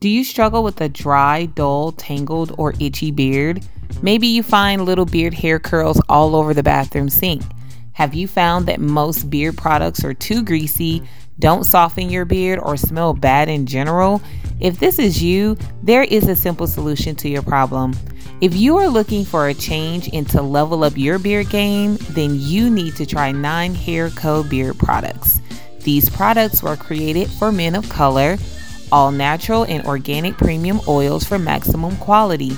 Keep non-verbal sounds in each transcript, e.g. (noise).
Do you struggle with a dry, dull, tangled, or itchy beard? Maybe you find little beard hair curls all over the bathroom sink. Have you found that most beard products are too greasy, don't soften your beard, or smell bad in general? If this is you, there is a simple solution to your problem. If you are looking for a change and to level up your beard game, then you need to try 9 Hair Co. beard products. These products were created for men of color all natural and organic premium oils for maximum quality.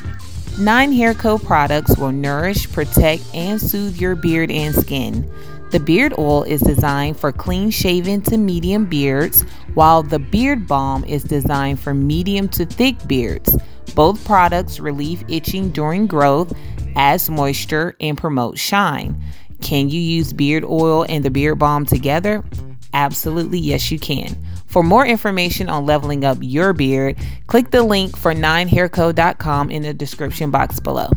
Nine Hair Co products will nourish, protect, and soothe your beard and skin. The beard oil is designed for clean shaven to medium beards, while the beard balm is designed for medium to thick beards. Both products relieve itching during growth, adds moisture, and promote shine. Can you use beard oil and the beard balm together? Absolutely, yes, you can. For more information on leveling up your beard, click the link for 9hairco.com in the description box below.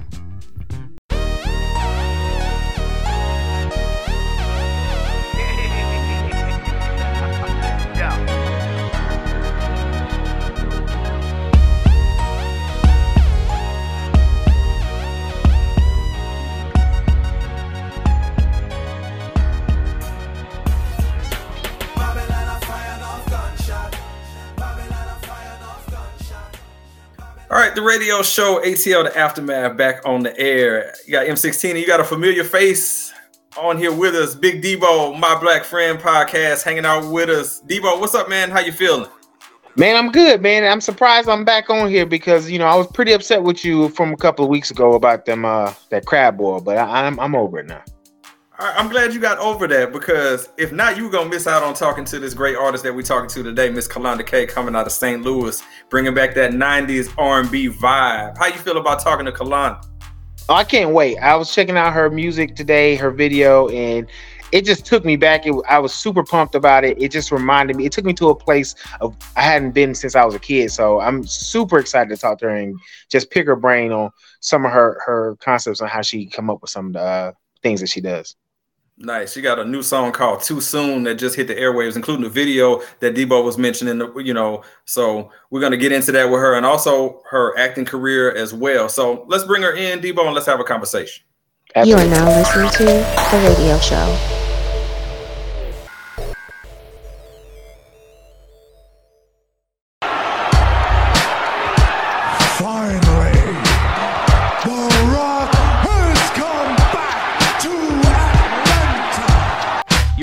The radio show ATL the Aftermath back on the air. You got M16 and you got a familiar face on here with us. Big Debo, my black friend podcast, hanging out with us. Debo, what's up, man? How you feeling? Man, I'm good, man. I'm surprised I'm back on here because you know I was pretty upset with you from a couple of weeks ago about them uh that crab boil, but I, I'm I'm over it now. I'm glad you got over that because if not, you're gonna miss out on talking to this great artist that we're talking to today, Miss Kalonda Kay, coming out of St. Louis, bringing back that '90s R&B vibe. How you feel about talking to Kalonda? Oh, I can't wait. I was checking out her music today, her video, and it just took me back. It, I was super pumped about it. It just reminded me. It took me to a place of I hadn't been since I was a kid. So I'm super excited to talk to her and just pick her brain on some of her her concepts on how she come up with some of the uh, things that she does. Nice. She got a new song called "Too Soon" that just hit the airwaves, including the video that Debo was mentioning. You know, so we're gonna get into that with her and also her acting career as well. So let's bring her in, Debo, and let's have a conversation. Absolutely. You are now listening to the radio show.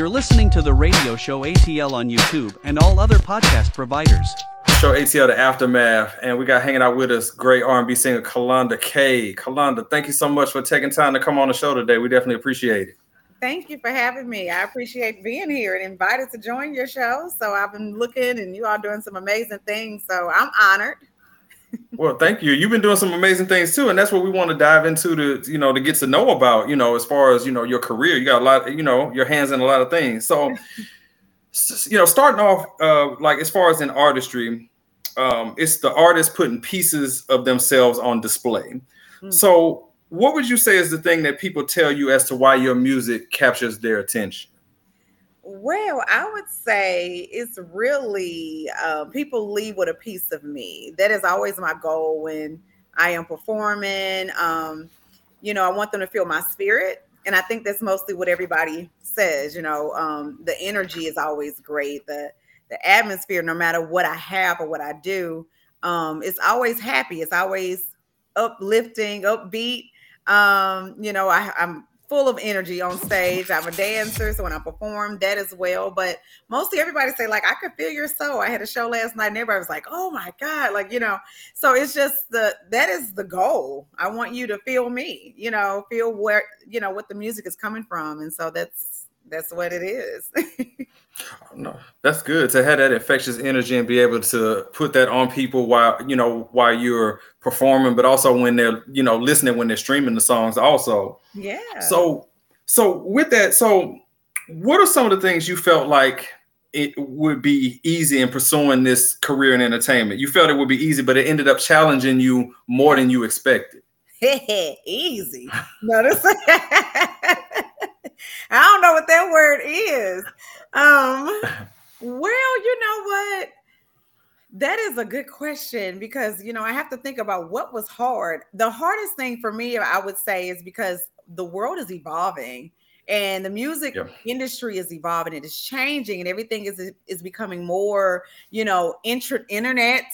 You're listening to the radio show ATL on YouTube and all other podcast providers. Show ATL the aftermath, and we got hanging out with us great R&B singer Kalonda Kay. Kalonda, thank you so much for taking time to come on the show today. We definitely appreciate it. Thank you for having me. I appreciate being here and invited to join your show. So I've been looking, and you all doing some amazing things. So I'm honored well, thank you. You've been doing some amazing things too, and that's what we want to dive into to you know to get to know about you know as far as you know your career. You got a lot, you know, your hands in a lot of things. So, (laughs) you know, starting off uh, like as far as in artistry, um, it's the artist putting pieces of themselves on display. Mm. So, what would you say is the thing that people tell you as to why your music captures their attention? Well, I would say it's really uh, people leave with a piece of me. That is always my goal when I am performing. Um, you know, I want them to feel my spirit. And I think that's mostly what everybody says. You know, um, the energy is always great. The the atmosphere, no matter what I have or what I do, um, it's always happy. It's always uplifting, upbeat. Um, you know, I, I'm full of energy on stage. I'm a dancer, so when I perform, that as well. But mostly everybody say, like, I could feel your soul. I had a show last night, and everybody was like, oh my God, like, you know. So it's just the that is the goal. I want you to feel me, you know, feel where, you know, what the music is coming from. And so that's that's what it is. (laughs) Oh, no, that's good to have that infectious energy and be able to put that on people while you know while you're performing, but also when they're you know listening when they're streaming the songs. Also, yeah. So, so with that, so what are some of the things you felt like it would be easy in pursuing this career in entertainment? You felt it would be easy, but it ended up challenging you more than you expected. (laughs) easy. Notice. (laughs) I don't know what that word is. Um, well, you know what? That is a good question because you know I have to think about what was hard. The hardest thing for me, I would say, is because the world is evolving and the music Yep. industry is evolving. It is changing, and everything is is becoming more, you know, intra- internet.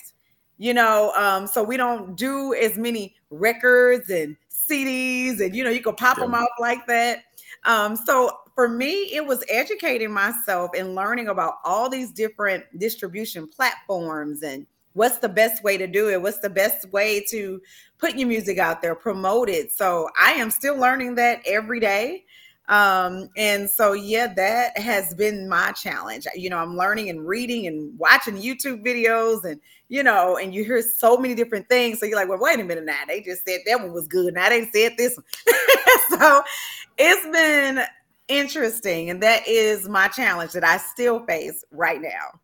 You know, um, so we don't do as many records and CDs, and you know, you can pop them Yeah. off like that. Um, so for me, it was educating myself and learning about all these different distribution platforms and what's the best way to do it, what's the best way to put your music out there, promote it. So I am still learning that every day. Um, and so yeah, that has been my challenge. You know, I'm learning and reading and watching YouTube videos and you know, and you hear so many different things. So you're like, well, wait a minute now. They just said that one was good. Now they said this one. (laughs) so it's been interesting. And that is my challenge that I still face right now.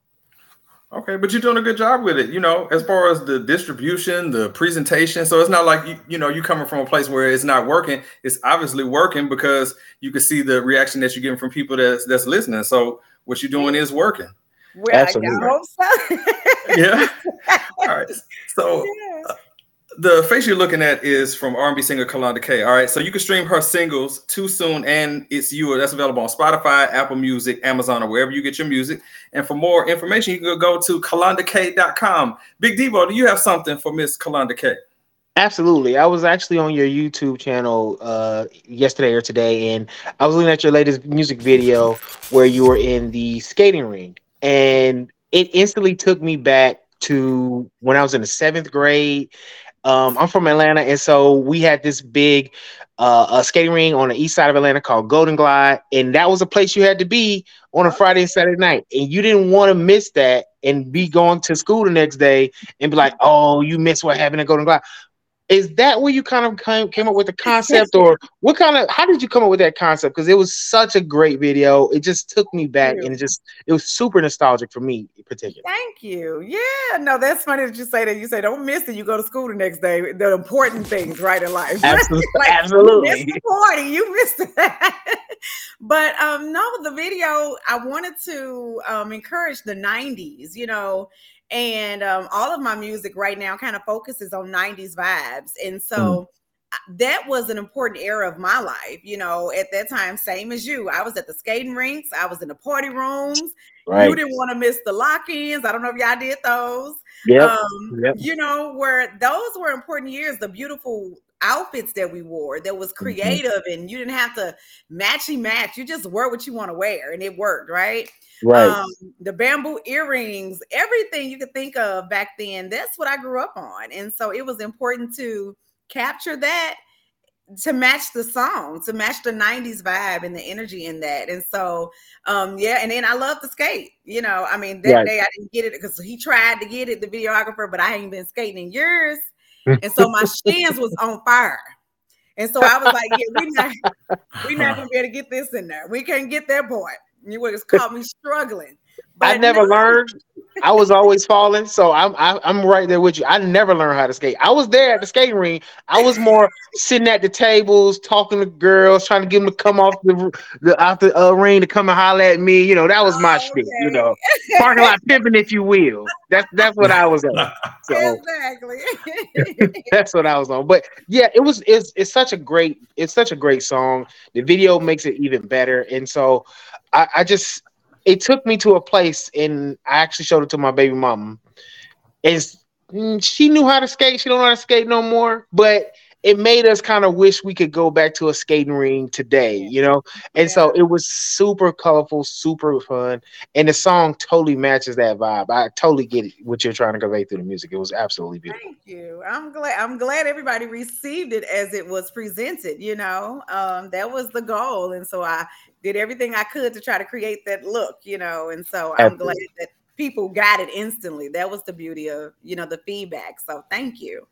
Okay, but you're doing a good job with it, you know, as far as the distribution, the presentation. So it's not like you, you know, you coming from a place where it's not working. It's obviously working because you can see the reaction that you're getting from people that's that's listening. So what you're doing is working. Well, Absolutely. I hope so. (laughs) Yeah. All right. So Yeah. the face you're looking at is from R&B singer Kalonda Kay. All right, so you can stream her singles "Too Soon" and "It's You." That's available on Spotify, Apple Music, Amazon, or wherever you get your music. And for more information, you can go to kalondakay.com. Big Debo, do you have something for Miss Kalonda Kay? Absolutely. I was actually on your YouTube channel uh, yesterday or today, and I was looking at your latest music video where you were in the skating ring, and it instantly took me back to when I was in the seventh grade. Um, I'm from Atlanta, and so we had this big uh, a skating ring on the east side of Atlanta called Golden Glide, and that was a place you had to be on a Friday and Saturday night, and you didn't want to miss that and be going to school the next day and be like, "Oh, you missed what happened at Golden Glide." Is that where you kind of came, came up with the concept or what kind of how did you come up with that concept because it was such a great video it just took me back and it just it was super nostalgic for me in particular Thank you. Yeah, no, that's funny that you say that. You say don't miss it. You go to school the next day. The important things, right, in life. (laughs) absolutely Like, You absolutely missed the party. You missed (laughs) that. but um, no, the video. I wanted to um, encourage the '90s. You know, and um, all of my music right now kind of focuses on 90s vibes and so I- that was an important era of my life you know at that time same as you i was at the skating rinks i was in the party rooms you didn't want to miss the lock-ins i don't know if y'all did those yep um, Yep. you know, where those were important years, the beautiful outfits that we wore that was Mm-hmm. creative and you didn't have to matchy match. You just wear what you want to wear and it worked, right? Right Um, the bamboo earrings, everything you could think of back then, that's what I grew up on. And so it was important to capture that to match the song, to match the 90s vibe and the energy in that. And so um yeah, and then I love to skate. You know, I mean that Right. day I didn't get it because he tried to get it, the videographer, but I ain't been skating in years. And so my shins was on fire. And so I was like, yeah, we not we not (laughs) gonna be able to get this in there. We can't get that part. You would have caught me struggling. i never now- learned i was always falling so I'm, I, I'm right there with you i never learned how to skate i was there at the skating ring i was more sitting at the tables talking to girls trying to get them to come off the the out the uh, ring to come and holler at me you know that was my Oh, shit you know parking lot pimping, if you will. That's that's what I was on. (laughs) So exactly. (laughs) that's what I was on. But yeah, it was it's it's such a great it's such a great song. The video makes it even better, and so I, I just it took me to a place, and I actually showed it to my baby mom. Is mm, she knew how to skate? She don't know how to skate no more, but. It made us kind of wish we could go back to a skating ring today, you know. And so it was super colorful, super fun, and the song totally matches that vibe. I totally get it, what you're trying to convey through the music. It was absolutely beautiful. Thank you. I'm glad. I'm glad everybody received it as it was presented. You know, um, that was the goal, and so I did everything I could to try to create that look. You know, and so I'm glad that people got it instantly. That was the beauty of you know the feedback. So thank you.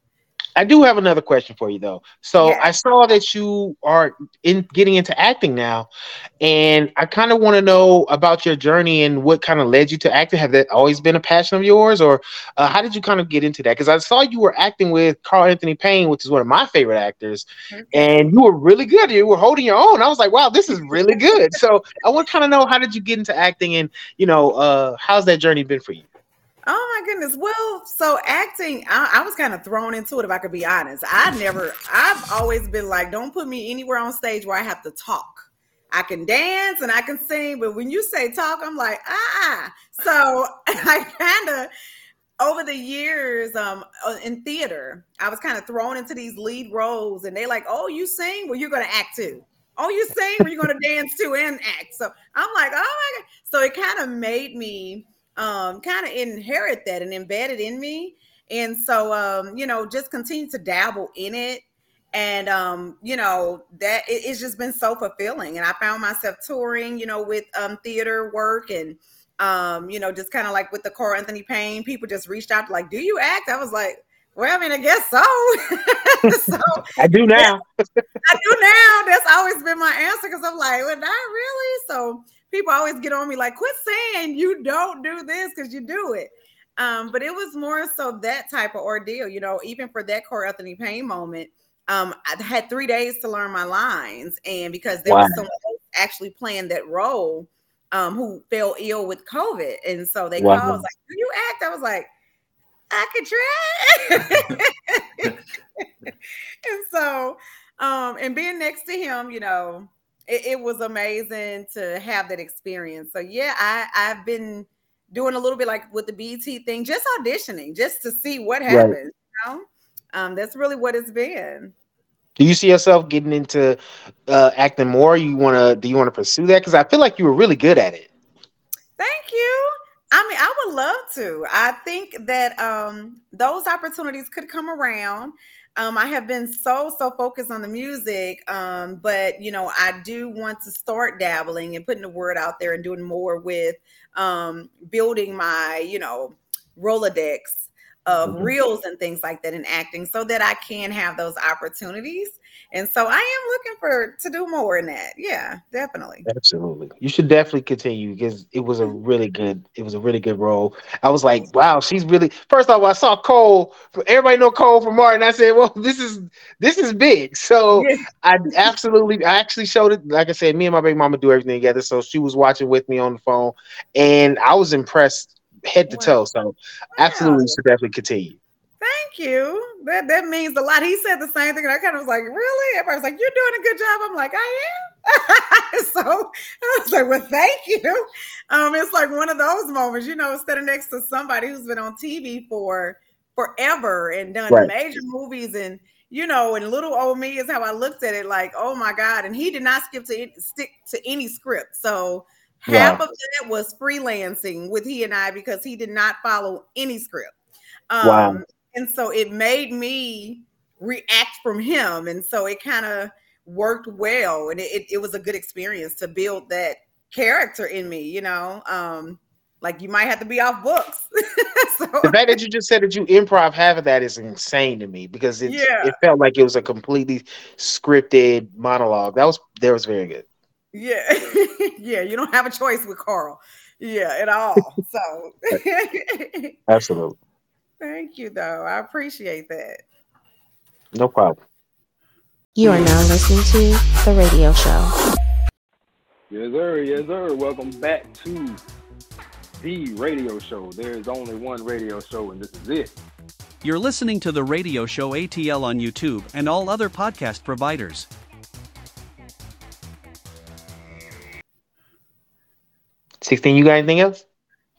I do have another question for you though. So Yeah. I saw that you are in getting into acting now, and I kind of want to know about your journey and what kind of led you to acting. Have that always been a passion of yours, or uh, how did you kind of get into that? Because I saw you were acting with Carl Anthony Payne, which is one of my favorite actors, and you were really good. You were holding your own. I was like, wow, this is really good. (laughs) So I want to kind of know how did you get into acting, and you know, uh, how's that journey been for you? Oh my goodness. Well, so acting, I, I was kind of thrown into it if I could be honest. I never, I've always been like, don't put me anywhere on stage where I have to talk. I can dance and I can sing, but when you say talk, I'm like, ah. So (laughs) I kind of over the years um uh, in theater, I was kind of thrown into these lead roles and they like, oh, you sing? Well, you're gonna act too. Oh, you sing? Well, you're gonna dance too and act. So I'm like, oh my god. So it kind of made me um kind of inherit that and embedded in me. And so um, you know, just continue to dabble in it. And um, you know, that it, it's just been so fulfilling. And I found myself touring, you know, with um theater work and um, you know, just kind of like with the Carl Anthony Payne, people just reached out like, "Do you act?" I was like, "Well, I mean, I guess so." (laughs) so (laughs) I do now. I do now. That's always been my answer because I'm like, "Well, not really." So people always get on me like, "Quit saying you don't do this because you do it." Um, but it was more so that type of ordeal, you know, even for that Carl Anthony Payne moment. Um, I had three days to learn my lines, and because there wow. was someone actually playing that role, um, who fell ill with COVID. And so they wow. called, like, Do you act? I was like, I could try. (laughs) and so, um, and being next to him, you know, it, it, was amazing to have that experience. So yeah, I, I've been doing a little bit like with the BET thing, just auditioning, just to see what happens. Right. You know? Um, that's really what it's been. Do you see yourself getting into uh, acting more? You want to? Do you want to pursue that? Because I feel like you were really good at it. Thank you. I mean, I would love to. I think that um, those opportunities could come around. Um, I have been so so focused on the music, um, but you know, I do want to start dabbling and putting the word out there and doing more with um, building my you know Rolodex of mm-hmm. reels and things like that in acting so that I can have those opportunities. And so I am looking for to do more in that. Yeah, definitely. Absolutely. You should definitely continue because it was a really good, it was a really good role. I was like, wow, she's really first off, I saw Cole, everybody know Cole from Martin. I said, well, this is this is big. So yeah. I absolutely I actually showed it. Like I said, me and my baby mama do everything together. So she was watching with me on the phone and I was impressed head to toe. So absolutely should definitely continue. Thank you. That that means a lot. He said the same thing, and I kind of was like, "Really?" Everybody was like, "You're doing a good job." I'm like, "I am." (laughs) so I was like, "Well, thank you." Um, it's like one of those moments, you know, standing next to somebody who's been on TV for forever and done right. major movies, and you know, and little old me is how I looked at it. Like, oh my god! And he did not skip to stick to any script, so Half wow. of that was freelancing with he and I because he did not follow any script. Um, wow. And so it made me react from him. And so it kind of worked well. And it, it, was a good experience to build that character in me, you know. Um, like you might have to be off books. (laughs) so, the fact that you just said that you improv half of that is insane to me because it yeah. it felt like it was a completely scripted monologue. That was that was very good. Yeah, (laughs) yeah, you don't have a choice with Carl. Yeah, at all. So (laughs) absolutely. Thank you, though. I appreciate that. No problem. You are now listening to the radio show. Yes, sir. Yes, sir. Welcome back to the radio show. There is only one radio show, and this is it. You're listening to the radio show ATL on YouTube and all other podcast providers. 16, you got anything else?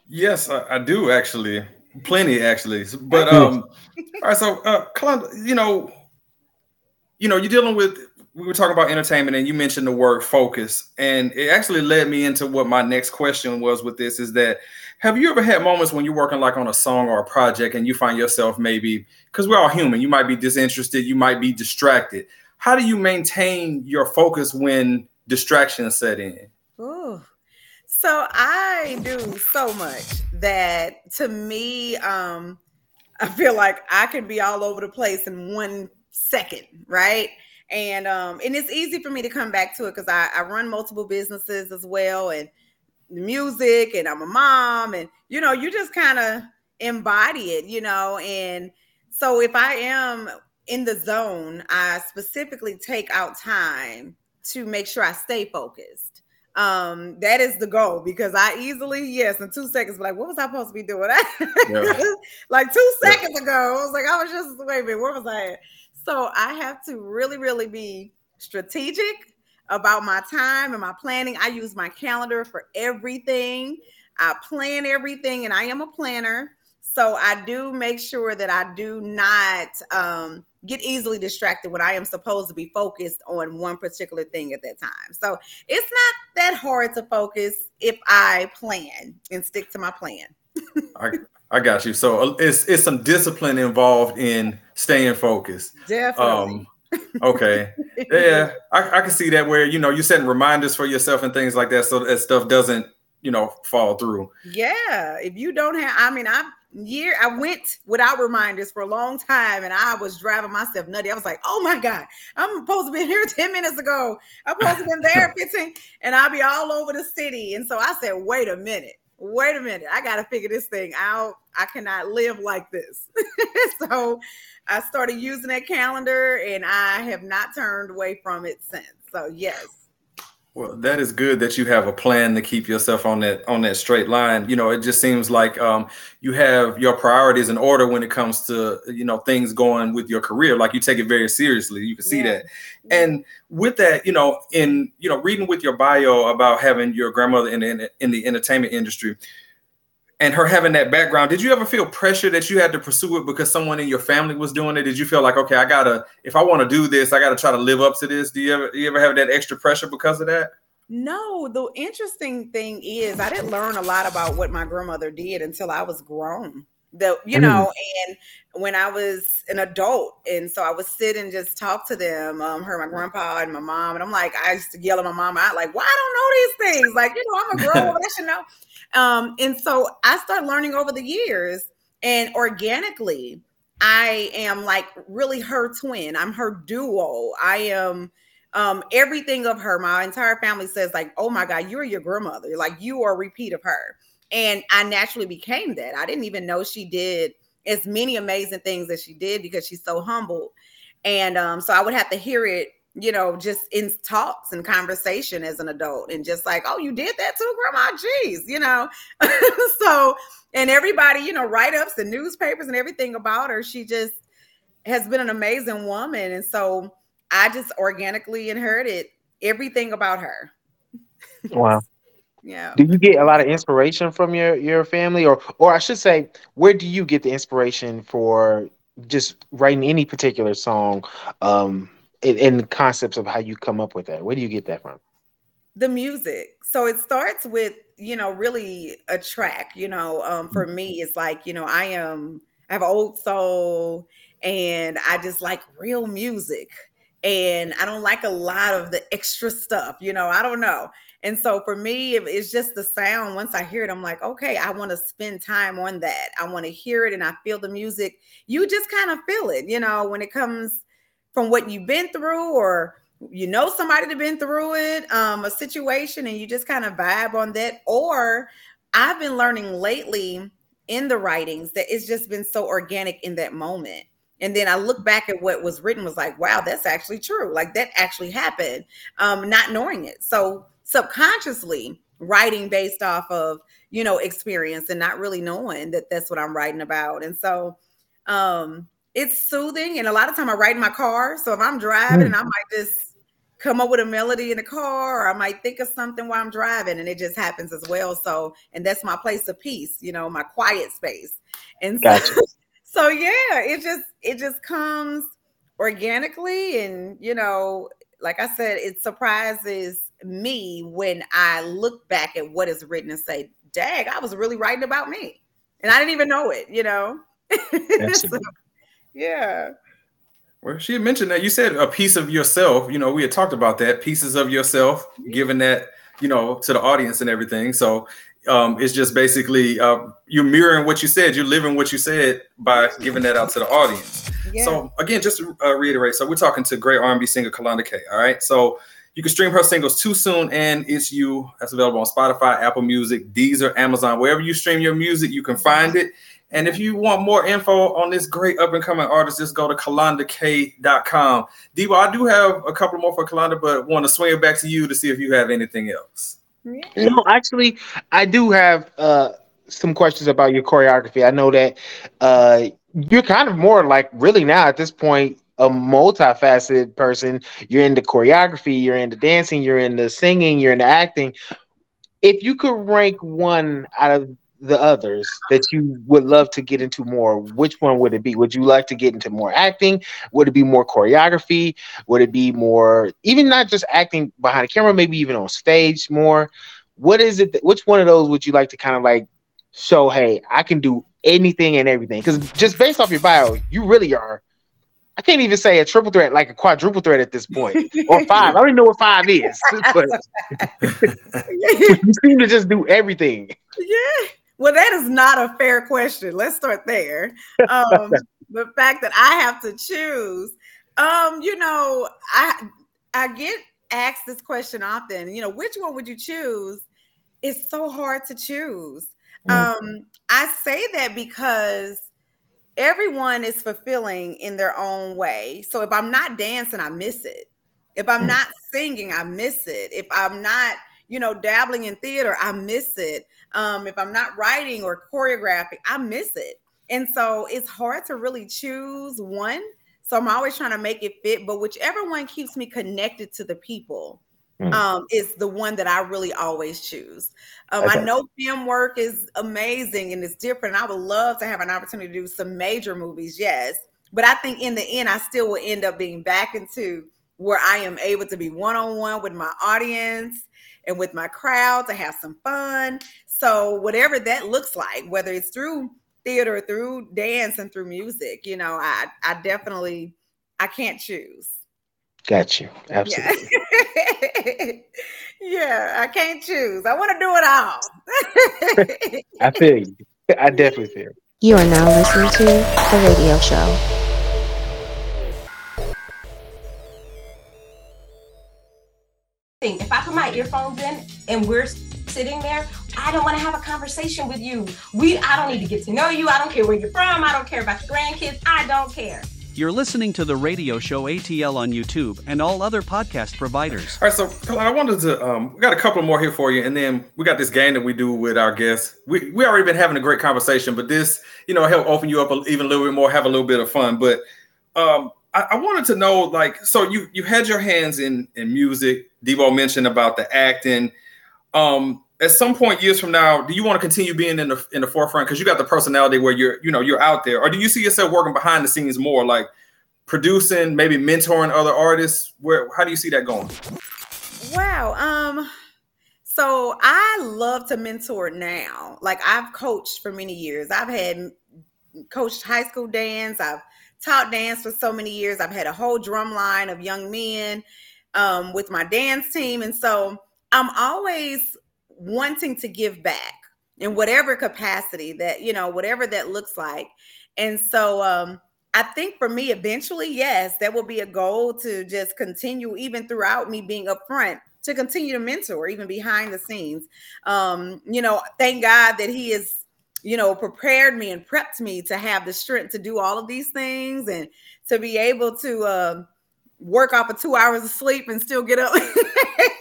Yes, I, I do actually. Plenty actually. But um all right, so uh you know, you know, you're dealing with we were talking about entertainment and you mentioned the word focus. And it actually led me into what my next question was with this is that have you ever had moments when you're working like on a song or a project and you find yourself maybe because we're all human you might be disinterested you might be distracted. How do you maintain your focus when distractions set in? Ooh, so I do so much that to me, um, I feel like I can be all over the place in one second, right? And um, and it's easy for me to come back to it because I, I run multiple businesses as well, and music, and I'm a mom, and you know, you just kind of embody it, you know. And so if I am in the zone, I specifically take out time to make sure I stay focused um that is the goal because i easily yes in two seconds like what was i supposed to be doing? (laughs) Yeah. like two seconds ago i was like i was just wait a minute where was i? At so i have to really really be strategic about my time and my planning. I use my calendar for everything. I plan everything and i am a planner. So i do make sure that i do not um get easily distracted when I am supposed to be focused on one particular thing at that time. So it's not that hard to focus if I plan and stick to my plan. (laughs) I, I got you. So uh, it's it's some discipline involved in staying focused. Definitely. Um, okay. Yeah, I, I can see that where you know you're setting reminders for yourself and things like that, so that stuff doesn't you know fall through. yeah. If you don't have, I mean, I year I went without reminders for a long time and I was driving myself nutty. I was like, oh my God, I'm supposed to be (laughs) here 10 minutes ago. I'm supposed to been there (laughs) 15, and I'll be all over the city. And so I said, wait a minute, wait a minute. I gotta figure this thing out. I cannot live like this. (laughs) so I started using that calendar and I have not turned away from it since. So yes. Well, that is good that you have a plan to keep yourself on that on that straight line. You know, it just seems like um, you have your priorities in order when it comes to you know things going with your career. Like you take it very seriously. You can see Yeah. that. And with that, you know, in you know, reading with your bio about having your grandmother in the in the entertainment industry and her having that background, did you ever feel pressure that you had to pursue it because someone in your family was doing it? Did you feel like, okay, I gotta, if I want to do this, I gotta try to live up to this? Do you ever, you ever have that extra pressure because of that? No, the interesting thing is I didn't learn a lot about what my grandmother did until I was grown. The you Mm. know, and when I was an adult, and so I would sit and just talk to them, um, her, my grandpa, and my mom, and I'm like, I used to yell at my mom out, like, "Why I don't know these things? Like, you know, I'm a grown woman, I should know." Um, and so I started learning over the years, and organically, I am like really her twin. I'm her duo. I am um everything of her. My entire family says like oh my god you're your grandmother. Like you are a repeat of her. And i naturally became that. I didn't even know she did as many amazing things as she did because she's so humble. And um so i would have to hear it you know just in talks and conversation as an adult and just like oh you did that too grandma jeez you know (laughs) so and everybody you know write-ups and newspapers and everything about her she just has been an amazing woman and so I just organically inherited everything about her. (laughs) Wow. Yeah. Do you get a lot of inspiration from your your family, or or I should say, where do you get the inspiration for just writing any particular song, um, and, and the concepts of how you come up with that? Where do you get that from? The music. So it starts with, you know, really a track, you know, um, for me, it's like, you know, I am, I have old soul and I just like real music. And I don't like a lot of the extra stuff, you know, I don't know. And so for me, it's just the sound. Once I hear it, I'm like, okay, I want to spend time on that. I want to hear it and I feel the music. You just kind of feel it, you know, when it comes from what you've been through or you know somebody that's been through it, um, a situation, and you just kind of vibe on that. Or I've been learning lately in the writings that it's just been so organic in that moment. And then I look back at what was written, was like, wow, that's actually true. Like that actually happened, um, not knowing it. So subconsciously writing based off of, you know, experience and not really knowing that that's what I'm writing about. And so um it's soothing. And a lot of time I write in my car. So if I'm driving and I might just come up with a melody in the car, or I might think of something while I'm driving, and it just happens as well. So, and that's my place of peace, you know, my quiet space. And so, Gotcha. (laughs) so yeah, it just it just comes organically, and you know, like I said, it surprises me when I look back at what is written and say, "Dag, I was really writing about me," and I didn't even know it, you know. (laughs) So, yeah. Well, she had mentioned that you said a piece of yourself. You know, we had talked about that pieces of yourself, giving that you know to the audience and everything. So um, it's just basically uh, you're mirroring what you said. You're living what you said by giving that out to the audience. Yeah. So again, just to uh, reiterate, so we're talking to great R&B singer Kalonda Kay. All right, so you can stream her singles "Too Soon" and "It's You." That's available on Spotify, Apple Music, Deezer, Amazon, wherever you stream your music, you can find it. And if you want more info on this great up and coming artist, just go to kalondakay.com. Debo, I do have a couple more for Kalonda, but want to swing it back to you to see if you have anything else. Yeah. No, actually, I do have uh, some questions about your choreography. I know that uh, you're kind of more like really now at this point a multifaceted person. You're into choreography, you're into dancing, you're into singing, you're into acting. If you could rank one out of the others that you would love to get into more, which one would it be? Would you like to get into more acting? Would it be more choreography? Would it be more, even not just acting behind the camera, maybe even on stage more? What is it? That, which one of those would you like to kind of like show? Hey, I can do anything and everything. Because just based off your bio, you really are. I can't even say a triple threat, like a quadruple threat at this point, or five. I don't even know what five is, (laughs) but (laughs) (laughs) you seem to just do everything. Yeah. Well, that is not a fair question. Let's start there. Um, (laughs) the fact that I have to choose, um, you know, I I get asked this question often. You know, which one would you choose? It's so hard to choose. Mm. Um, I say that because everyone is fulfilling in their own way. So if I'm not dancing, I miss it. If I'm mm. not singing, I miss it. If I'm not, you know, dabbling in theater, I miss it. Um, if I'm not writing or choreographing, I miss it. And so it's hard to really choose one. So I'm always trying to make it fit, but whichever one keeps me connected to the people mm. um, is the one that I really always choose. Um, okay. I know film work is amazing and it's different. I would love to have an opportunity to do some major movies, yes. But I think in the end, I still will end up being back into where I am able to be one on one with my audience and with my crowd to have some fun. So, whatever that looks like, whether it's through theater, through dance, and through music, you know, I, I definitely, I can't choose. Got you. Absolutely. Yeah. (laughs) yeah, I can't choose. I want to do it all. (laughs) I feel you. I definitely feel you. You are now listening to the radio show. If I put my earphones in and we're sitting there, I don't want to have a conversation with you. We I don't need to get to know you. I don't care where you're from. I don't care about your grandkids. I don't care. You're listening to the radio show ATL on YouTube and all other podcast providers. All right, so I wanted to, um, we got a couple more here for you, and then we got this game that we do with our guests. We we already been having a great conversation, but this, you know, help open you up a, even a little bit more, have a little bit of fun. But um, I, I, wanted to know, like, so you you had your hands in in music. Debo mentioned about the acting. Um, at some point years from now, do you want to continue being in the in the forefront because you got the personality where you're you know you're out there, or do you see yourself working behind the scenes more, like producing, maybe mentoring other artists? Where how do you see that going? Wow. Um. So I love to mentor now. Like I've coached for many years. I've had coached high school dance. I've taught dance for so many years. I've had a whole drum line of young men um, with my dance team, and so I'm always wanting to give back in whatever capacity that you know whatever that looks like. And so um i think for me eventually yes that will be a goal to just continue even throughout me being up front to continue to mentor even behind the scenes. Um you know thank god that he is you know prepared me and prepped me to have the strength to do all of these things and to be able to uh, work off of two hours of sleep and still get up (laughs)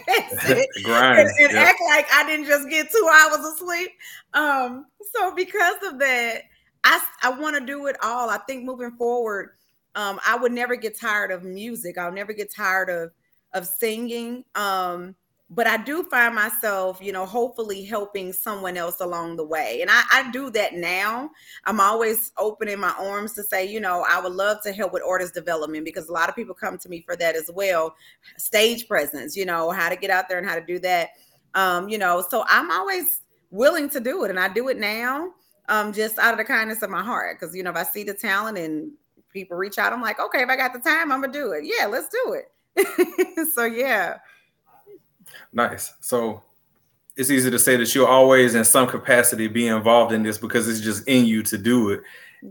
Grind, (laughs) and, and yeah. act like I didn't just get two hours of sleep. Um, so because of that, I I want to do it all. I think moving forward, um, I would never get tired of music. I'll never get tired of of singing. Um, but I do find myself, you know, hopefully helping someone else along the way. And I, I, do that now. I'm always opening my arms to say, you know, I would love to help with artist development because a lot of people come to me for that as well. Stage presence, you know, how to get out there and how to do that. Um, you know, so I'm always willing to do it and I do it now. Um, just out of the kindness of my heart. Cause you know, if I see the talent and people reach out, I'm like, okay, if I got the time, I'm gonna do it. Yeah, let's do it. (laughs) so yeah. Nice. So it's easy to say that you'll always, in some capacity, be involved in this because it's just in you to do it.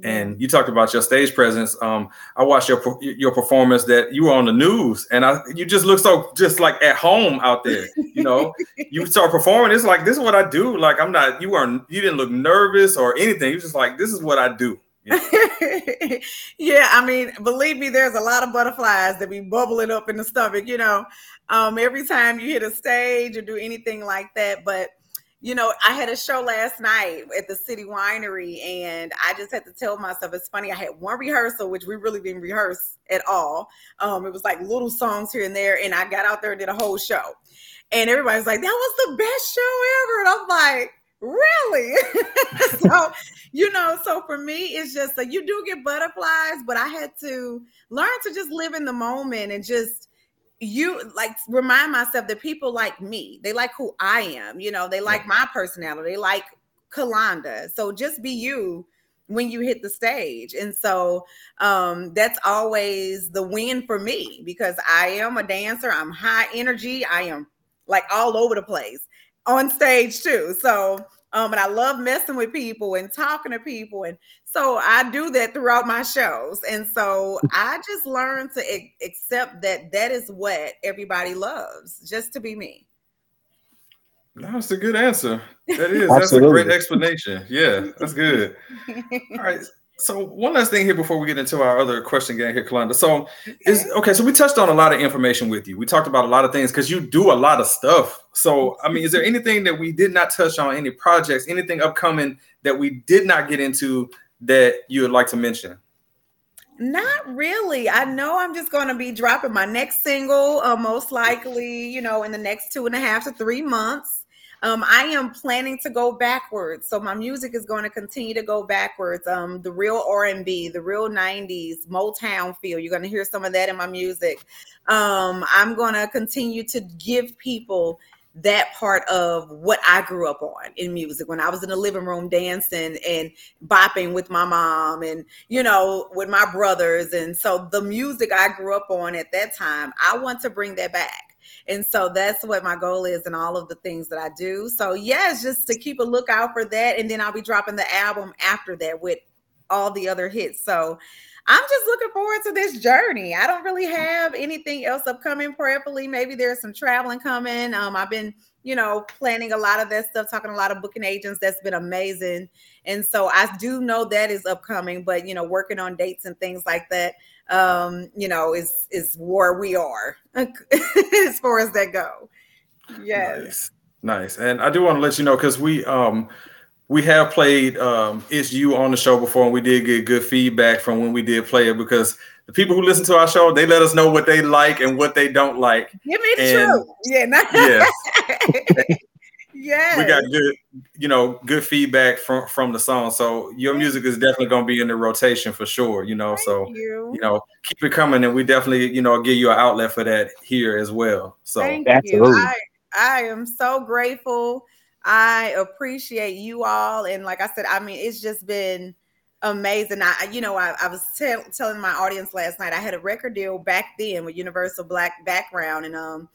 And you talked about your stage presence. Um, I watched your your performance that you were on the news, and I you just look so just like at home out there. You know, you (laughs) start performing. It's like this is what I do. Like I'm not. You weren't. You didn't look nervous or anything. You just like this is what I do. (laughs) yeah, I mean, believe me, there's a lot of butterflies that be bubbling up in the stomach, you know, um, every time you hit a stage or do anything like that. But, you know, I had a show last night at the City Winery, and I just had to tell myself it's funny. I had one rehearsal, which we really didn't rehearse at all. Um, it was like little songs here and there, and I got out there and did a whole show. And everybody's like, that was the best show ever. And I'm like, really? (laughs) so, you know, so for me, it's just that you do get butterflies, but I had to learn to just live in the moment and just you like remind myself that people like me, they like who I am, you know, they like my personality, they like Kalonda. So just be you when you hit the stage. And so um that's always the win for me because I am a dancer, I'm high energy, I am like all over the place on stage too. So um, and I love messing with people and talking to people. And so I do that throughout my shows. And so I just learned to a- accept that that is what everybody loves, just to be me. That's a good answer. That is. That's a great explanation. Yeah, that's good. (laughs) All right. So one last thing here before we get into our other question game here, Kalonda. So is okay. So we touched on a lot of information with you. We talked about a lot of things because you do a lot of stuff. So I mean, is there anything that we did not touch on? Any projects? Anything upcoming that we did not get into that you would like to mention? Not really. I know I'm just going to be dropping my next single, uh, most likely, you know, in the next two and a half to three months. Um, I am planning to go backwards, so my music is going to continue to go backwards. Um, the real R and B, the real '90s Motown feel. You're going to hear some of that in my music. Um, I'm going to continue to give people that part of what I grew up on in music when I was in the living room dancing and bopping with my mom and you know with my brothers and so the music I grew up on at that time I want to bring that back and so that's what my goal is in all of the things that I do. So, yes, just to keep a lookout for that. And then I'll be dropping the album after that with all the other hits. So, I'm just looking forward to this journey. I don't really have anything else upcoming, prayerfully. Maybe there's some traveling coming. Um, I've been, you know, planning a lot of that stuff, talking a lot of booking agents. That's been amazing. And so I do know that is upcoming, but you know, working on dates and things like that um, you know, is is where we are (laughs) as far as that go. Yes. Nice. nice. And I do want to let you know because we um we have played um it's you on the show before and we did get good feedback from when we did play it because the people who listen to our show they let us know what they like and what they don't like. Give me the and, truth. Yeah. Not- yes. (laughs) Yeah, we got good, you know, good feedback from from the song. So your music is definitely going to be in the rotation for sure. You know, Thank so you. you. know, keep it coming, and we definitely, you know, give you an outlet for that here as well. So Thank absolutely. you. I, I am so grateful. I appreciate you all, and like I said, I mean, it's just been amazing. I, you know, I, I was tell, telling my audience last night I had a record deal back then with Universal Black Background, and um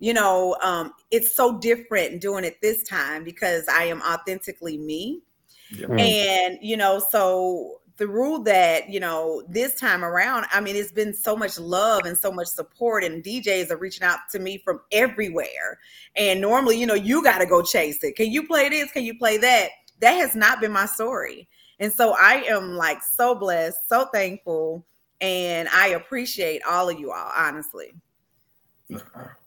you know, um, it's so different doing it this time because I am authentically me. Yeah. Mm. And, you know, so through that, you know, this time around, I mean, it's been so much love and so much support, and DJs are reaching out to me from everywhere. And normally, you know, you got to go chase it. Can you play this? Can you play that? That has not been my story. And so I am like so blessed, so thankful, and I appreciate all of you all, honestly.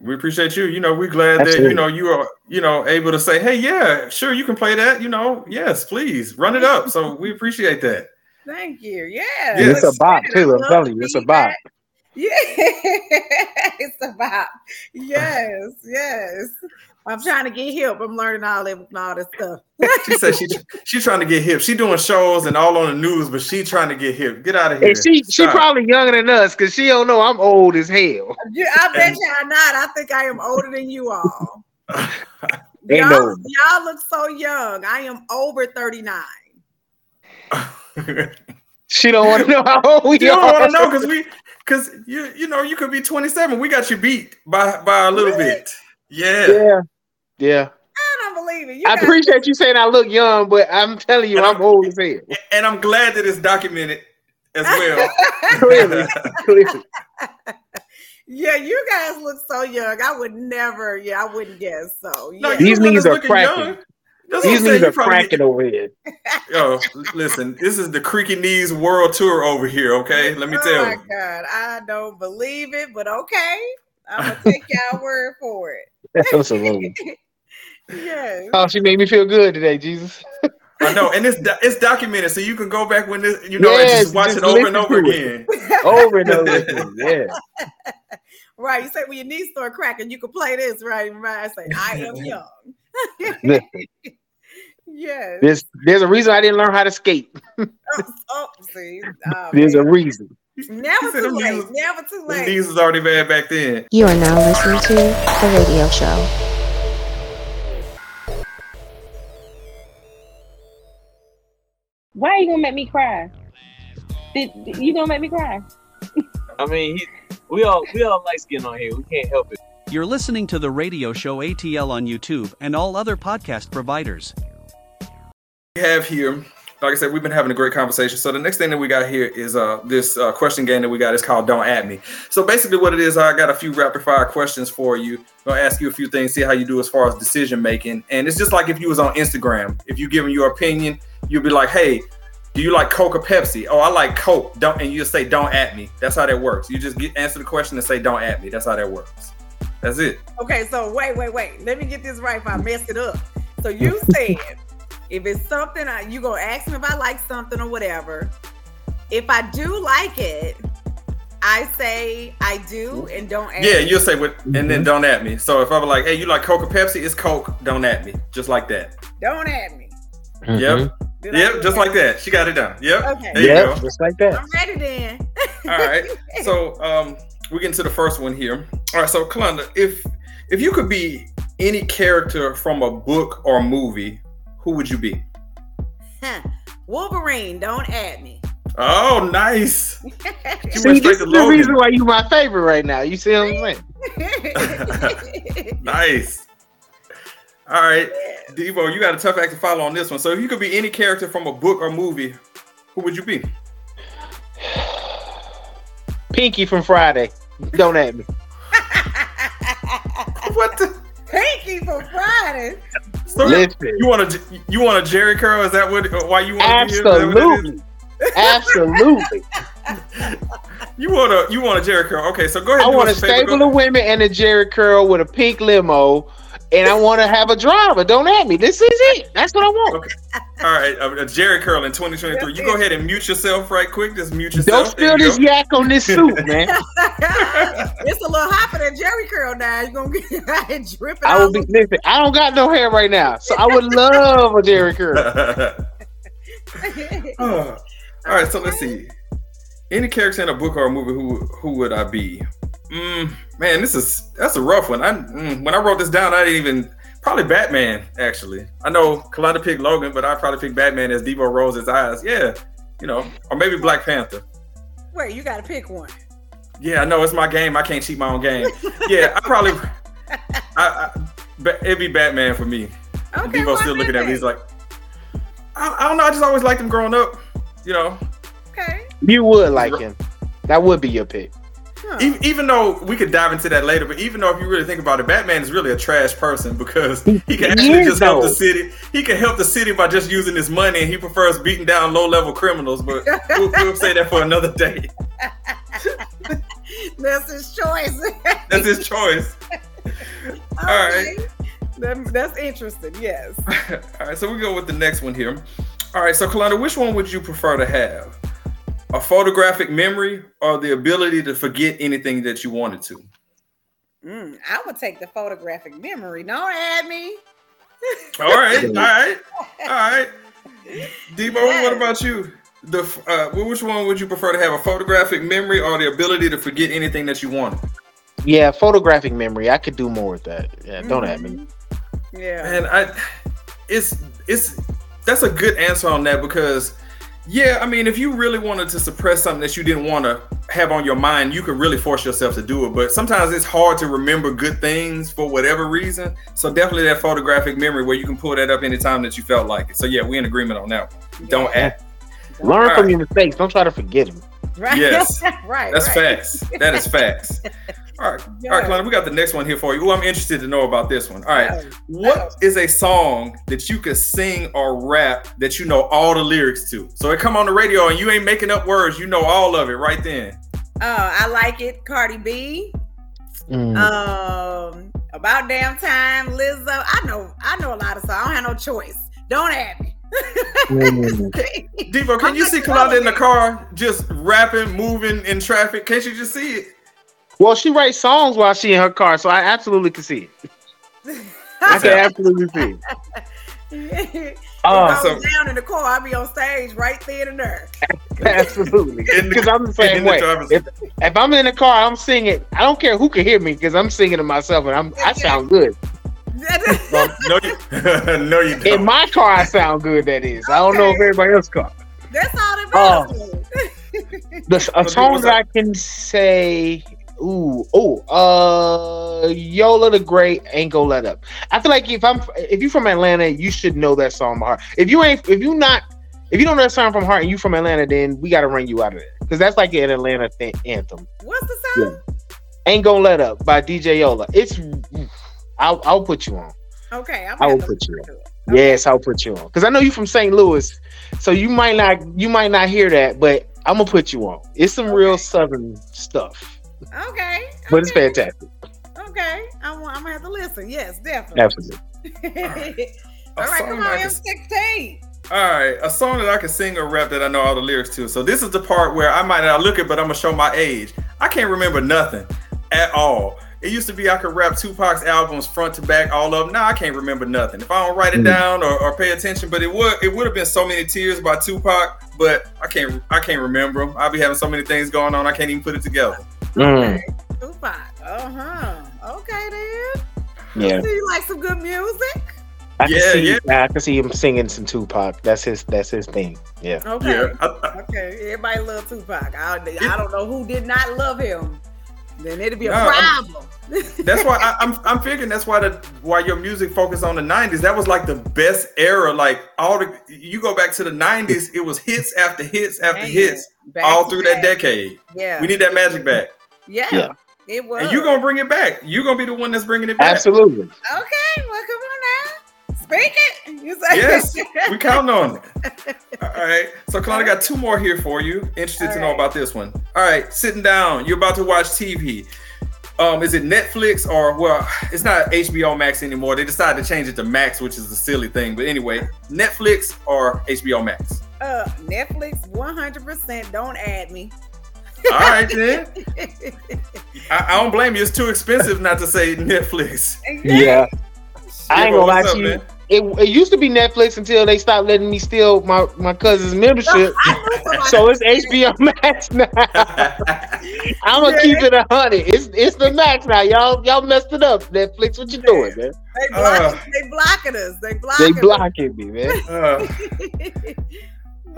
We appreciate you. You know, we're glad Absolutely. that you know you are you know able to say, "Hey, yeah, sure, you can play that." You know, yes, please run it up. So we appreciate that. Thank you. Yeah, yes. it's a bop too. I'm telling you, it's a bop. Yeah, (laughs) it's a bop. Yes, yes. I'm trying to get hip. I'm learning all that all this stuff. she said she she's trying to get hip. She doing shows and all on the news, but she trying to get hip. Get out of here. And she Stop. she probably younger than us because she don't know I'm old as hell. I bet you I'm not. I think I am older than you all. (laughs) y'all, no. y'all look so young. I am over 39. she don't want to know how old we are. you don't want to know because we because you you know you could be 27. We got you beat by by a little really? bit. Yeah. Yeah. Yeah. I don't believe it. You I appreciate you saying I look young, but I'm telling you, I'm, I'm old as hell. (laughs) And I'm glad that it's documented as well. (laughs) clearly, (laughs) clearly. Yeah, you guys look so young. I would never. Yeah, I wouldn't guess. So yeah. no, these knees are cracking. That's what I'm These knees are probably cracking over here. Yo, listen, this is the Creaky Knees World Tour over here, okay? Let me oh tell my you. God, I don't believe it, but okay. I'm gonna take y'all word for it. Absolutely. Yes. Oh, she made me feel good today, Jesus. (laughs) I know, and it's it's documented, so you can go back when this, you know, and just watch just it over and over again. (laughs) Over and over again. Yeah. (laughs) Right. You say when your knees start cracking, you can play this, right? Right. I say, I am young. Listen, yes. There's there's a reason I didn't learn how to skate. Oh, oh, see. Oh, There's a reason. Never said too them late. Never too The late. knees was already bad back then. You are now listening to The Radio Show. Why are you gonna make me cry? Did, you gonna make me cry? I mean, he, we all we all light skin on here. We can't help it. You're listening to the radio show ATL on YouTube and all other podcast providers. We have here, like I said, we've been having a great conversation. So the next thing that we got here is uh this uh, question game that we got is called Don't At Me. So basically, what it is, I got a few rapid fire questions for you. I'm gonna ask you a few things, see how you do as far as decision making. And it's just like if you was on Instagram, if you giving your opinion, you'd be like, hey. Do you like Coke or Pepsi? Oh, I like Coke. Don't and you just say don't at me. That's how that works. You just get answer the question and say don't at me. That's how that works. That's it. Okay, so wait, wait, wait. Let me get this right if I messed it up. So you (laughs) said if it's something I, you gonna ask me if I like something or whatever. If I do like it, I say I do and don't ask. Yeah, you'll say what and then don't at me. So if I was like, hey, you like Coke or Pepsi? It's Coke. Don't at me. Just like that. Don't at me. Yep. Did Yep, just that? like that. She got it done. Yep. Okay. There you go. just like that. I'm ready then. All right. (laughs) So um we get into the first one here. All right, so Kalonda, if if you could be any character from a book or movie, who would you be? Wolverine, don't add me. Oh, nice. (laughs) You See, this is the reason why you my favorite right now. You see what I'm saying? (laughs) Nice. All right. Debo, you got a tough act to follow on this one. So if you could be any character from a book or movie, who would you be? (sighs) Pinky from Friday. Don't at me. (laughs) What the Pinky for Friday. So Listen. you want a you want a Jheri curl? Is that what why you want to be here? Is that what it is? Absolutely. Absolutely. (laughs) You want a you want a Jheri curl? Okay, so go ahead. I want a stable of women and a Jheri curl with a pink limo, and I want to have a driver. Don't at me. This is it. That's what I want. Okay. All right, a, a Jheri curl in 2023. You go ahead and mute yourself right quick. Just mute yourself. Don't spill you this go. yak on this soup, (laughs) man. it's a little hot for that Jheri curl now. You're gonna get (laughs) dripping I all will be listen. I don't got no hair right now, so I would love a Jheri curl. Oh. (laughs) All right, so let's see. Any character in a book or a movie, who who would I be? Mm, man, this is that's a rough one. I mm, when I wrote this down, I didn't even probably Batman. Actually, I know Kalonda picked Logan, but I probably picked Batman as Debo rolls his eyes. Yeah, you know, or maybe Black Panther. Wait, you gotta pick one. Yeah, I know it's my game. I can't cheat my own game. Yeah, I probably, (laughs) I, I it'd be Batman for me. And Okay, Debo's why still looking at me. He's like, I, I don't know. I just always liked him growing up. You know, Okay. You would like him. That would be your pick. Huh. E- even though we could dive into that later, but even though if you really think about it, Batman is really a trash person because he can actually is, just help the city. He can help the city by just using his money, and he prefers beating down low level criminals. But we'll, we'll say that for another day. (laughs) That's his choice. (laughs) That's his choice. (laughs) All right. Okay. That- that's interesting. Yes. All right, so we go with the next one here. All right, so Kalonda, which one would you prefer to have? A photographic memory or the ability to forget anything that you wanted to? Mm, I would take the photographic memory. Don't add me. (laughs) All right, all right, all right. Debo, what about you? The uh, which one would you prefer to have? A photographic memory or the ability to forget anything that you wanted? Yeah, photographic memory. I could do more with that. Yeah, don't at me. Yeah. And I, it's it's that's a good answer on that because, yeah, I mean, if you really wanted to suppress something that you didn't want to have on your mind, you could really force yourself to do it. But sometimes it's hard to remember good things for whatever reason. So definitely that photographic memory where you can pull that up anytime that you felt like it. So yeah, we're in agreement on that. Don't act. Learn from your mistakes. Don't try to forget them. Right. Yes, (laughs) right. That's right. facts. That is facts. (laughs) All right, all right, Kalani, we got the next one here for you. Oh, I'm interested to know about this one. All right, Oh, what is a song that you could sing or rap that you know all the lyrics to? So it come on the radio and you ain't making up words, you know all of it right then. Oh, I like it. Cardi B. Mm. Um, about damn time, Lizzo. I know, I know a lot of songs. I don't have no choice. Don't add me. Mm. (laughs) Debo, can you see Kalani in the car just rapping, moving in traffic? Can't you just see it? Well, she writes songs while she in her car, so I absolutely can see it. (laughs) I can absolutely see it. if Oh, I so- down in the car, I'd be on stage right then and there. absolutely. (laughs) Because I'm the same in the way. driver's- If, if I'm in the car, I'm singing. I don't care who can hear me because I'm singing to myself, and I'm I sound good. Well, no, you, (laughs) no, you In don't. my car, I sound good. That is. I don't know if everybody else car. That's all that Oh. matters. The, a (laughs) song that I can say, ooh, ooh, uh, Yola the Great ain't gonna let up. I feel like if I'm, if you're from Atlanta, you should know that song by heart. If you ain't, if you not, if you don't know that song from heart and you from Atlanta, then we gotta run you out of there because that's like an Atlanta th- anthem. What's the song? Ain't gonna let up by DJ Yola. It's, I'll, I'll put you on. Okay, I'm I gonna will put you on. to it. Yes, I'll put you on because I know you from St. Louis, so you might not, you might not hear that, but I'm gonna put you on. It's some real Southern stuff, Okay, but it's fantastic. Okay, I'm, I'm gonna have to listen. Yes, definitely. Absolutely. (laughs) all right, song come on, can- M16. All right, a song that I can sing or rap that I know all the lyrics to. So this is the part where I might not look it, but I'm gonna show my age. I can't remember nothing at all. It used to be I could rap Tupac's albums front to back, all of them. Now I can't remember nothing. If I don't write it Mm. down or, or pay attention, but it would it would have been so many tears by Tupac, but I can't I can't remember them. I'll be having so many things going on, I can't even put it together. Mm, Tupac. Uh huh. Okay then. yeah, Do you like some good music? I can Yeah, see. yeah. I can see him singing some Tupac. That's his. That's his thing. Yeah. Okay. Yeah, I, I, Okay. Everybody love Tupac. I, I don't know who did not love him. Then it'd be a No, problem. (laughs) that's why I, I'm I'm figuring that's why the why your music focused on the '90s. That was like the best era. Like all the you go back to the '90s, it was hits after hits after Man, hits back all through back. that decade. Yeah. We need that magic back, yeah. Yeah. It was. and you gonna bring it back. You're gonna be the one that's bringing it back. Absolutely. Okay. Well, come on now. Speak it. You say Yes, we (laughs) count on it. (laughs) All right. So, Kalani got two more here for you. Interested All to know right. about this one. All right, sitting down. You're about to watch TV. Um, is it Netflix or well, it's not HBO Max anymore. They decided to change it to Max, which is a silly thing. But anyway, Netflix or HBO Max. uh, Netflix 100%. Don't add me. All right, then. (laughs) I, I don't blame you. It's too expensive not to say Netflix. Yeah. I ain't Yeah, gonna lie to you. man? It, it used to be Netflix until they stopped letting me steal my, my cousin's membership. (laughs) so it's HBO Max now. (laughs) I'm gonna keep it a hundred. It's it's the max now. Y'all y'all messed it up. Netflix, what you doing, man? They blocking, Uh. they blocking us. They They blocking us. blocking me, man. (laughs) Uh,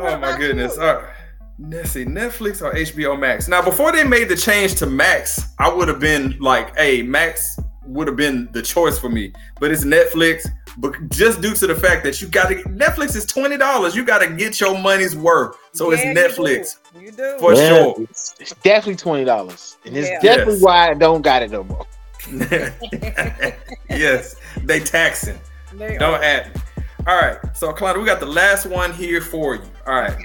Oh my goodness. you? All right. Let's see, Netflix or HBO Max. Now, before they made the change to Max, I would have been like, hey, Max would have been the choice for me. But it's Netflix. But just due to the fact that you got to Netflix is $20. You got to get your money's worth. So Yeah, it's you Netflix. do. You do. For Yeah, sure. It's, it's definitely twenty dollars, and it's Yeah. definitely Yes. why I don't got it no more. (laughs) yes, they taxing. They Don't are. add me. All right. So, Kalani, we got the last one here for you. All right.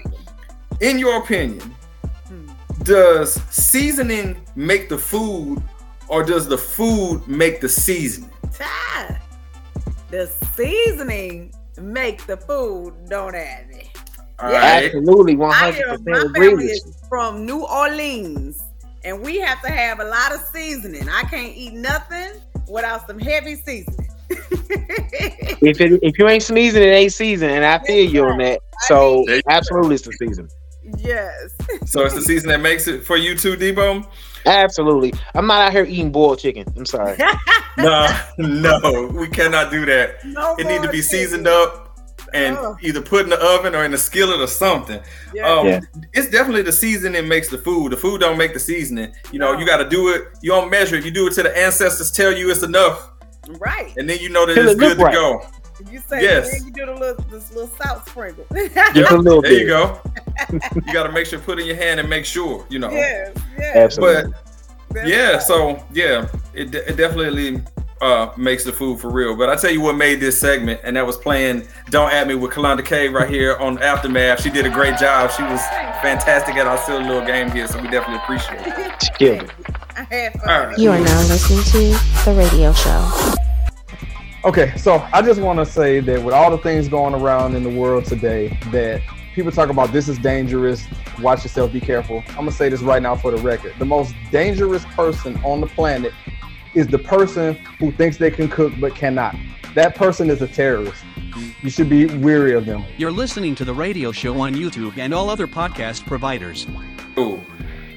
In your opinion, Hmm. does seasoning make the food or does the food make the seasoning? Ty, The seasoning make the food. Don't add me. All Yeah. right. Absolutely, one I hundred. My percent agree family with is you. from New Orleans, and we have to have a lot of seasoning. I can't eat nothing without some heavy seasoning. (laughs) If it, if you ain't sneezing, it ain't season, and I feel you on that. So There you absolutely, it's the season. yes. So it's the season that makes it for you too, Debo? Absolutely, I'm not out here eating boiled chicken. I'm sorry. (laughs) No, no, we cannot do that. No It need to more be chicken. seasoned up and Oh. either put in the oven or in the skillet or something. Yeah. Um, Yeah. It's definitely the seasoning makes the food. The food don't make the seasoning. You know, No. you got to do it. You don't measure it. You do it till the ancestors tell you it's enough, right. and then you know that Till it's it look good to right. go. You say Yes. then you do the little this little salt sprinkle. Just a little There bit. you go. (laughs) you got to make sure put in your hand and make sure. You know. yes, yes. Absolutely. But yeah, so yeah, it, de- it definitely uh, makes the food for real. But I tell you what made this segment, and that was playing "Don't At Me" with Kalonda Kay right here on Aftermath. She did a great job. She was fantastic at our silly little game here, so we definitely appreciate it. Killed it. I had fun. All right. You are now listening to The Radio Show. Okay, so I just want to say that with all the things going around in the world today, that people talk about this is dangerous, watch yourself, be careful. I'm gonna say this right now for the record. The most dangerous person on the planet is the person who thinks they can cook but cannot. That person is a terrorist. You should be weary of them. You're listening to the radio show on YouTube and all other podcast providers. Cool.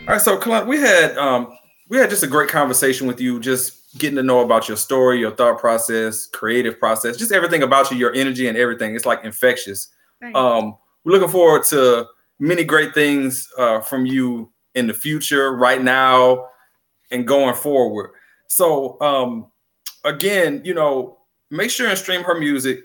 All right, so Kalonda, we had um, we had just a great conversation with you, just getting to know about your story, your thought process, creative process, just everything about you, your energy and everything. It's like infectious. Thank. Um, we're looking forward to many great things uh, from you in the future, right now, and going forward. So, um, again, you know, make sure and stream her music.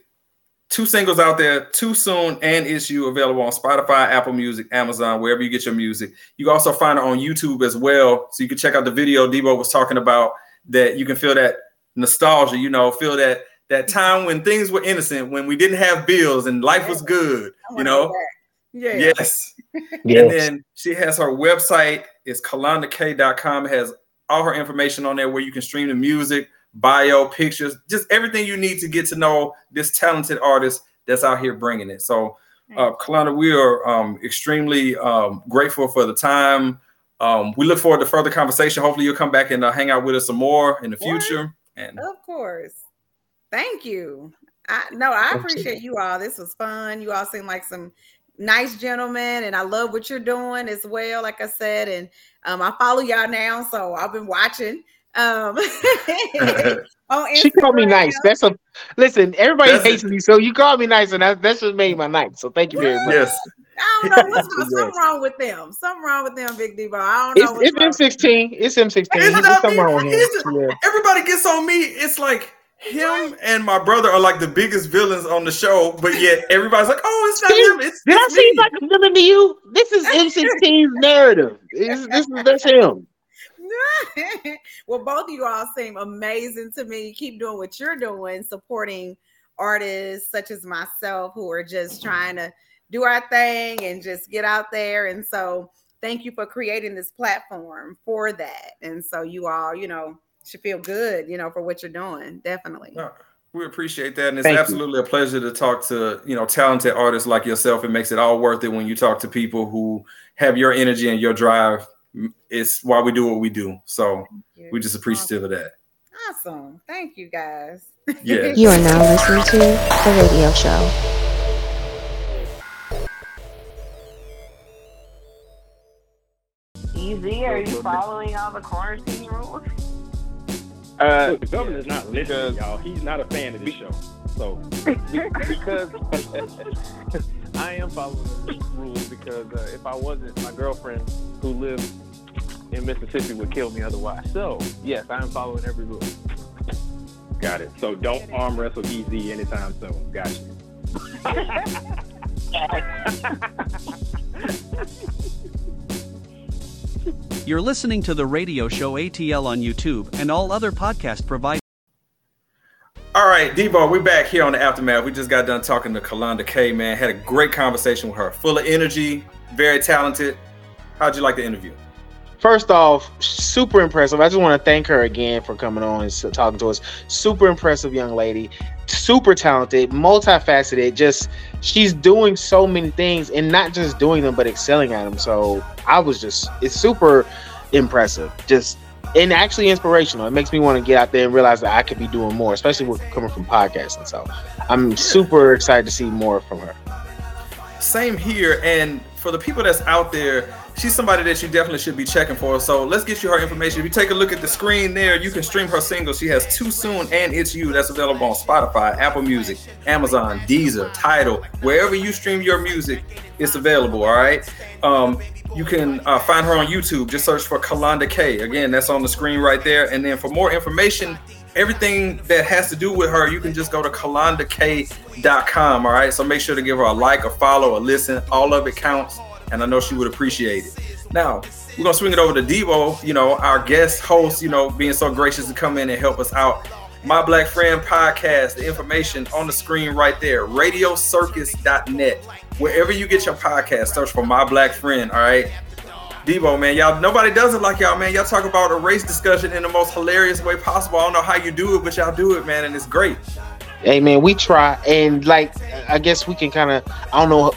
Two singles out there, Too Soon and It's You, available on Spotify, Apple Music, Amazon, wherever you get your music. You can also find it on YouTube as well. So you can check out the video Debo was talking about that you can feel that nostalgia, you know, feel that that time when things were innocent, when we didn't have bills and life was good, you know. Yeah. Yes. Yes. (laughs) And then she has her website, it's kalondakay.com. It has all her information on there where you can stream the music, bio, pictures, just everything you need to get to know this talented artist that's out here bringing it. So, uh, Kalonda, we are um, extremely um, grateful for the time. Um, we look forward to further conversation. Hopefully, you'll come back and uh, hang out with us some more in the What? future. And Of course. Thank you. I no, I appreciate you all. This was fun. You all seem like some nice gentlemen, and I love what you're doing as well. Like I said, and um, I follow y'all now, so I've been watching. Um, (laughs) She called me nice. That's a listen. Everybody That's hates me, so you called me nice, and that, that's just made my night. So thank you very much. yes, I don't know what's (laughs) Yes. something wrong with them. Something wrong with them, Big Debo. I don't know. It's, what's it's. M16. It's M16. Is it something wrong with him. Yeah. everybody gets on me. It's like him and my brother are like the biggest villains on the show, but yet everybody's like, "Oh, it's not See? him. It's, Did I seem like a villain to you? This is (laughs) M16's narrative. This, this is that's him. (laughs) well, both of you all seem amazing to me. Keep doing what you're doing, supporting artists such as myself who are just trying to do our thing and just get out there. And so, thank you for creating this platform for that. And so, you all, you know, should feel good, you know, for what you're doing. Definitely. No, we appreciate that, and it's Thank you. absolutely a pleasure to talk to you know talented artists like yourself. It makes it all worth it when you talk to people who have your energy and your drive. It's why we do what we do. So we're just appreciative of that. Awesome. Thank you guys. Yeah. You are now listening to The Radio Show. Easy, are you following all the quarantine rules? Uh, Look, the governor's not listening, y'all. He's not a fan of this show. So because (laughs) I am following the rules because uh, if I wasn't, my girlfriend who lives in Mississippi would kill me otherwise. So yes, I am following every rule. got it. So don't arm wrestle Easy anytime soon. Got you. (laughs) (laughs) You're listening to the radio show ATL on YouTube and all other podcast providers. All right, Debo, we're back here on the aftermath. We just got done talking to Kalonda Kay. Man, had a great conversation with her, full of energy, very talented. How'd you like the interview? First off, super impressive. I just want to thank her again for coming on and talking to us. Super impressive young lady, super talented, multifaceted. Just she's doing so many things and not just doing them, but excelling at them. So I was just, it's super impressive. Just and actually inspirational. It makes me want to get out there and realize that I could be doing more, especially with coming from podcasting. So I'm super excited to see more from her. Same here. And for the people that's out there, she's somebody that you definitely should be checking for. So let's get you her information. If you take a look at the screen there, you can stream her single. She has Too Soon and It's You. That's available on Spotify, Apple Music, Amazon, Deezer, Tidal, wherever you stream your music, it's available. All right. Um, you can uh, find her on YouTube. Just search for Kalonda Kay. Again, that's on the screen right there. And then for more information, everything that has to do with her, you can just go to kalondakay.com. All right. So make sure to give her a like, a follow, a listen. All of it counts. And I know she would appreciate it. Now we're gonna swing it over to Debo. You know, our guest host. You know, being so gracious to come in and help us out. My Black Friend podcast. The information on the screen right there. RadioCircus.net. Wherever you get your podcast, search for My Black Friend. All right. Debo, man, y'all nobody does it like y'all, man. Y'all talk about a race discussion in the most hilarious way possible. I don't know how you do it, but y'all do it, man, and it's great. Hey man, we try and like I guess we can kind of I don't know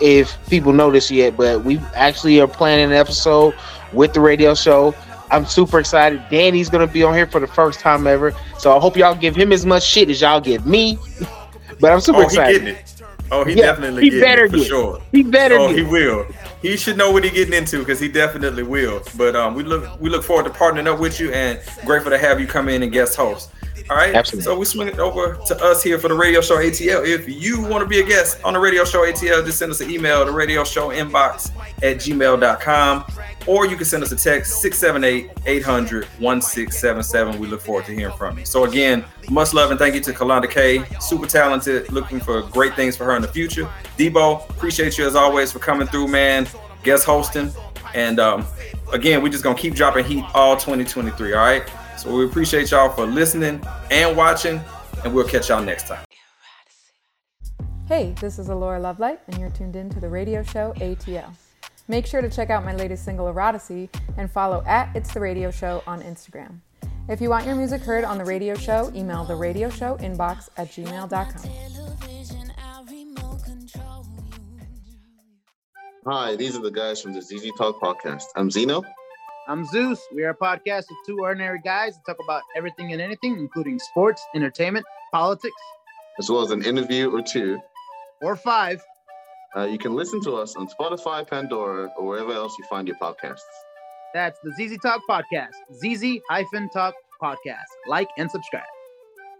if people know this yet, but we actually are planning an episode with the radio show. I'm super excited. Danny's gonna be on here for the first time ever, so I hope y'all give him as much shit as y'all give me. (laughs) But I'm super oh, excited. He getting it. Oh, he Yeah, definitely he getting better it for get sure. He better Oh, he will. He should know what he's getting into because he definitely will. But um, we look we look forward to partnering up with you and grateful to have you come in and guest host. All right. Absolutely. So we swing it over to us here for the radio show ATL. If you want to be a guest on the radio show ATL, just send us an email to radio show inbox at gmail.com or you can send us a text 678-800-1677. We look forward to hearing from you. So again, much love and thank you to Kalonda Kay. Super talented, looking for great things for her in the future. Debo, appreciate you as always for coming through, man. Guest hosting. And um, again, we're just gonna keep dropping heat all 2023. All right. So we appreciate y'all for listening and watching, and we'll catch y'all next time. Hey, this is Alaura Lovelight, and you're tuned in to the radio show ATL. Make sure to check out my latest single, Eroticy, and follow at It's the Radio Show on Instagram. If you want your music heard on the radio show, email the radio show inbox at gmail.com. Hi, these are the guys from the ZZ Talk podcast. I'm Zeno. I'm Zeus. We are a podcast of two ordinary guys that talk about everything and anything, including sports, entertainment, politics, as well as an interview or two. or five. Uh, you can listen to us on Spotify, Pandora, or wherever else you find your podcasts. That's the ZZ Talk podcast. ZZ hyphen Talk podcast. Like and subscribe.